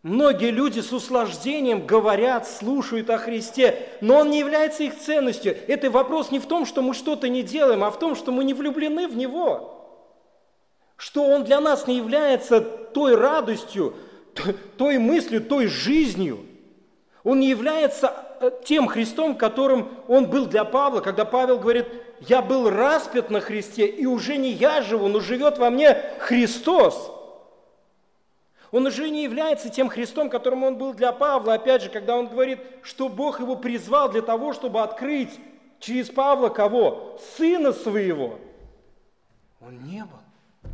Многие люди с услаждением говорят, слушают о Христе, но Он не является их ценностью. Это вопрос не в том, что мы что-то не делаем, а в том, что мы не влюблены в Него. Что Он для нас не является той радостью, той мыслью, той жизнью. Он не является тем Христом, которым Он был для Павла, когда Павел говорит, я был распят на Христе, и уже не я живу, но живет во мне Христос. Он уже не является тем Христом, которым он был для Павла, опять же, когда он говорит, что Бог его призвал для того, чтобы открыть через Павла кого? Сына своего. Он не был.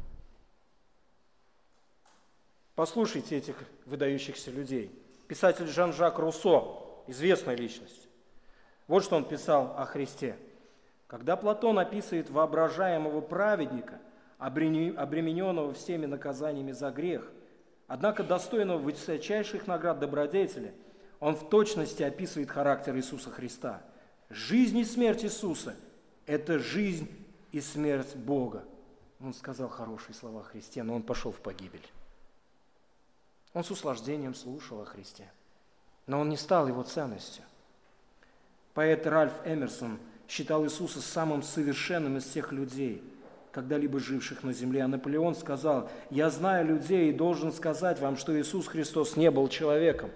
Послушайте этих выдающихся людей. Писатель Жан-Жак Руссо, известная личность. Вот что он писал о Христе. Когда Платон описывает воображаемого праведника, обремененного всеми наказаниями за грех – Однако достойного высочайших наград добродетели, он в точности описывает характер Иисуса Христа. Жизнь и смерть Иисуса – это жизнь и смерть Бога. Он сказал хорошие слова о Христе, но он пошел в погибель. Он с услаждением слушал о Христе, но он не стал его ценностью. Поэт Ральф Эмерсон считал Иисуса самым совершенным из всех людей – когда-либо живших на земле. А Наполеон сказал, я знаю людей и должен сказать вам, что Иисус Христос не был человеком.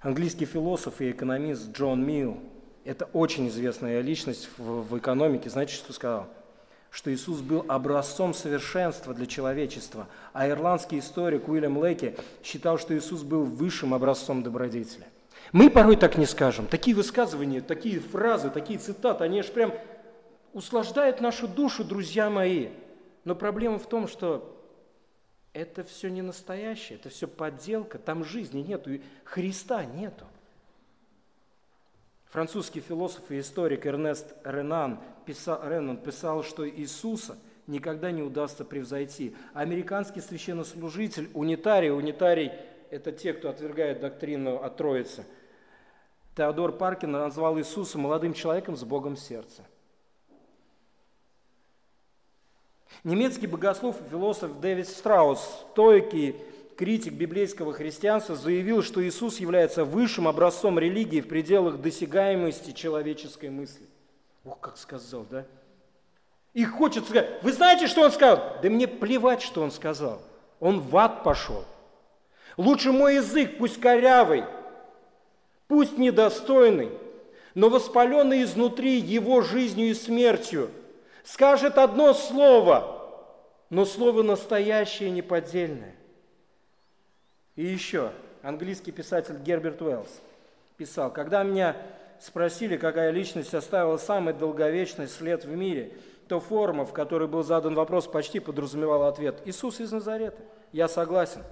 Английский философ и экономист Джон Милл, это очень известная личность в, в экономике, знаете, что сказал? Что Иисус был образцом совершенства для человечества, а ирландский историк Уильям Лейки считал, что Иисус был высшим образцом добродетели. Мы порой так не скажем. Такие высказывания, такие фразы, такие цитаты, они аж прям услаждают нашу душу, друзья мои. Но проблема в том, что это все не настоящее, это все подделка, там жизни нету, Христа нету. Французский философ и историк Эрнест Ренан писал, Ренан писал, что Иисуса никогда не удастся превзойти. Американский священнослужитель, унитарий, унитарий – это те, кто отвергает доктрину о Троице – Теодор Паркин назвал Иисуса молодым человеком с Богом в сердце. Немецкий богослов и философ Дэвид Страус, стойкий критик библейского христианства, заявил, что Иисус является высшим образцом религии в пределах досягаемости человеческой мысли. Ох, как сказал, да? И хочется сказать, вы знаете, что он сказал? Да мне плевать, что он сказал. Он в ад пошел. Лучше мой язык, пусть корявый, пусть недостойный, но воспаленный изнутри его жизнью и смертью, скажет одно слово, но слово настоящее, неподдельное. И еще английский писатель Герберт Уэллс писал, когда меня спросили, какая личность оставила самый долговечный след в мире, то форма, в которой был задан вопрос, почти подразумевала ответ «Иисус из Назарета». Я согласен,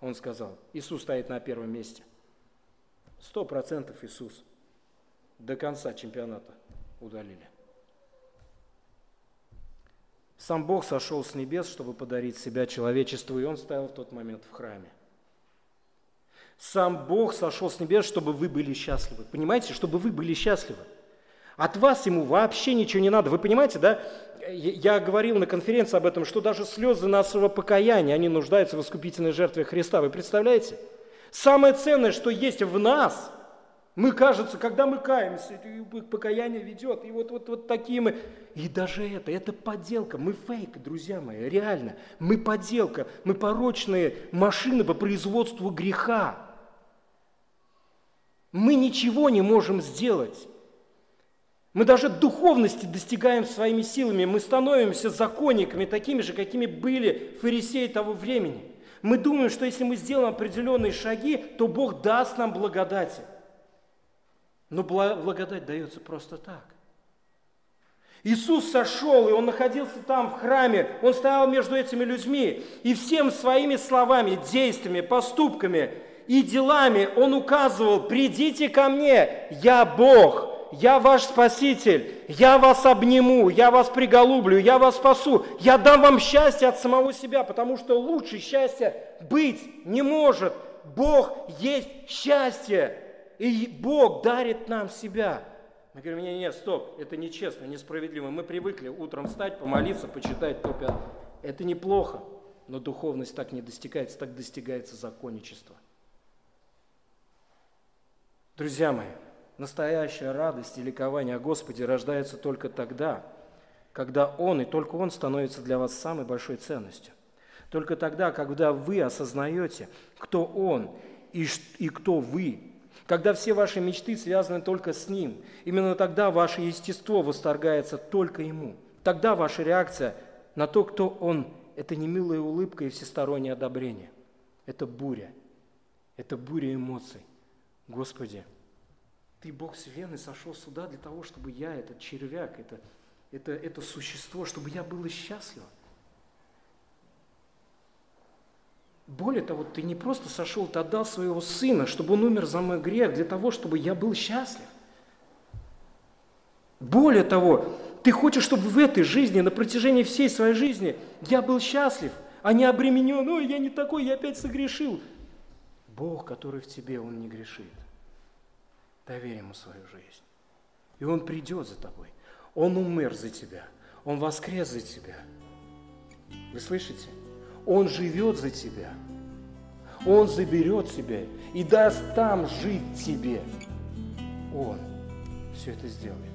он сказал. Иисус стоит на первом месте. Сто процентов Иисус. До конца чемпионата удалили. Сам Бог сошел с небес, чтобы подарить себя человечеству, и Он стоял в тот момент в храме. Сам Бог сошел с небес, чтобы вы были счастливы. Понимаете, чтобы вы были счастливы. От вас ему вообще ничего не надо. Вы понимаете, да? Я говорил на конференции об этом, что даже слезы нашего покаяния, они нуждаются в искупительной жертве Христа. Вы представляете? Самое ценное, что есть в нас, мы, кажется, когда мы каемся, покаяние ведет, и вот, вот, вот такие мы. И даже это, это подделка, мы фейк, друзья мои, реально. Мы подделка, мы порочные машины по производству греха. Мы ничего не можем сделать. Мы даже духовности достигаем своими силами. Мы становимся законниками, такими же, какими были фарисеи того времени. Мы думаем, что если мы сделаем определенные шаги, то Бог даст нам благодати. Но благодать дается просто так. Иисус сошел, и Он находился там в храме, Он стоял между этими людьми, и всем своими словами, действиями, поступками и делами Он указывал, придите ко мне, я Бог, я ваш Спаситель, я вас обниму, я вас приголублю, я вас спасу, я дам вам счастье от самого себя, потому что лучше счастья быть не может. Бог есть счастье. И Бог дарит нам себя. Мы говорим, нет, нет, стоп, это нечестно, несправедливо. Мы привыкли утром встать, помолиться, почитать то. Это неплохо, но духовность так не достигается, так достигается законничество. Друзья мои, настоящая радость и ликование о Господе рождается только тогда, когда Он и только Он становится для вас самой большой ценностью. Только тогда, когда вы осознаете, кто Он и, и кто вы, когда все ваши мечты связаны только с Ним, именно тогда ваше естество восторгается только Ему. Тогда ваша реакция на то, кто Он, это не милая улыбка и всестороннее одобрение. Это буря. Это буря эмоций. Господи, Ты, Бог Вселенной, сошел сюда для того, чтобы я, этот червяк, это, это, это существо, чтобы я было счастлива. Более того, ты не просто сошел, ты отдал своего сына, чтобы он умер за мой грех, для того, чтобы я был счастлив. Более того, ты хочешь, чтобы в этой жизни, на протяжении всей своей жизни я был счастлив, а не обременен, ой, я не такой, я опять согрешил. Бог, который в тебе, Он не грешит. Доверь Ему свою жизнь. И Он придет за тобой. Он умер за тебя. Он воскрес за тебя. Вы слышите? Он живет за тебя. Он заберет тебя и даст там жить тебе. Он все это сделает.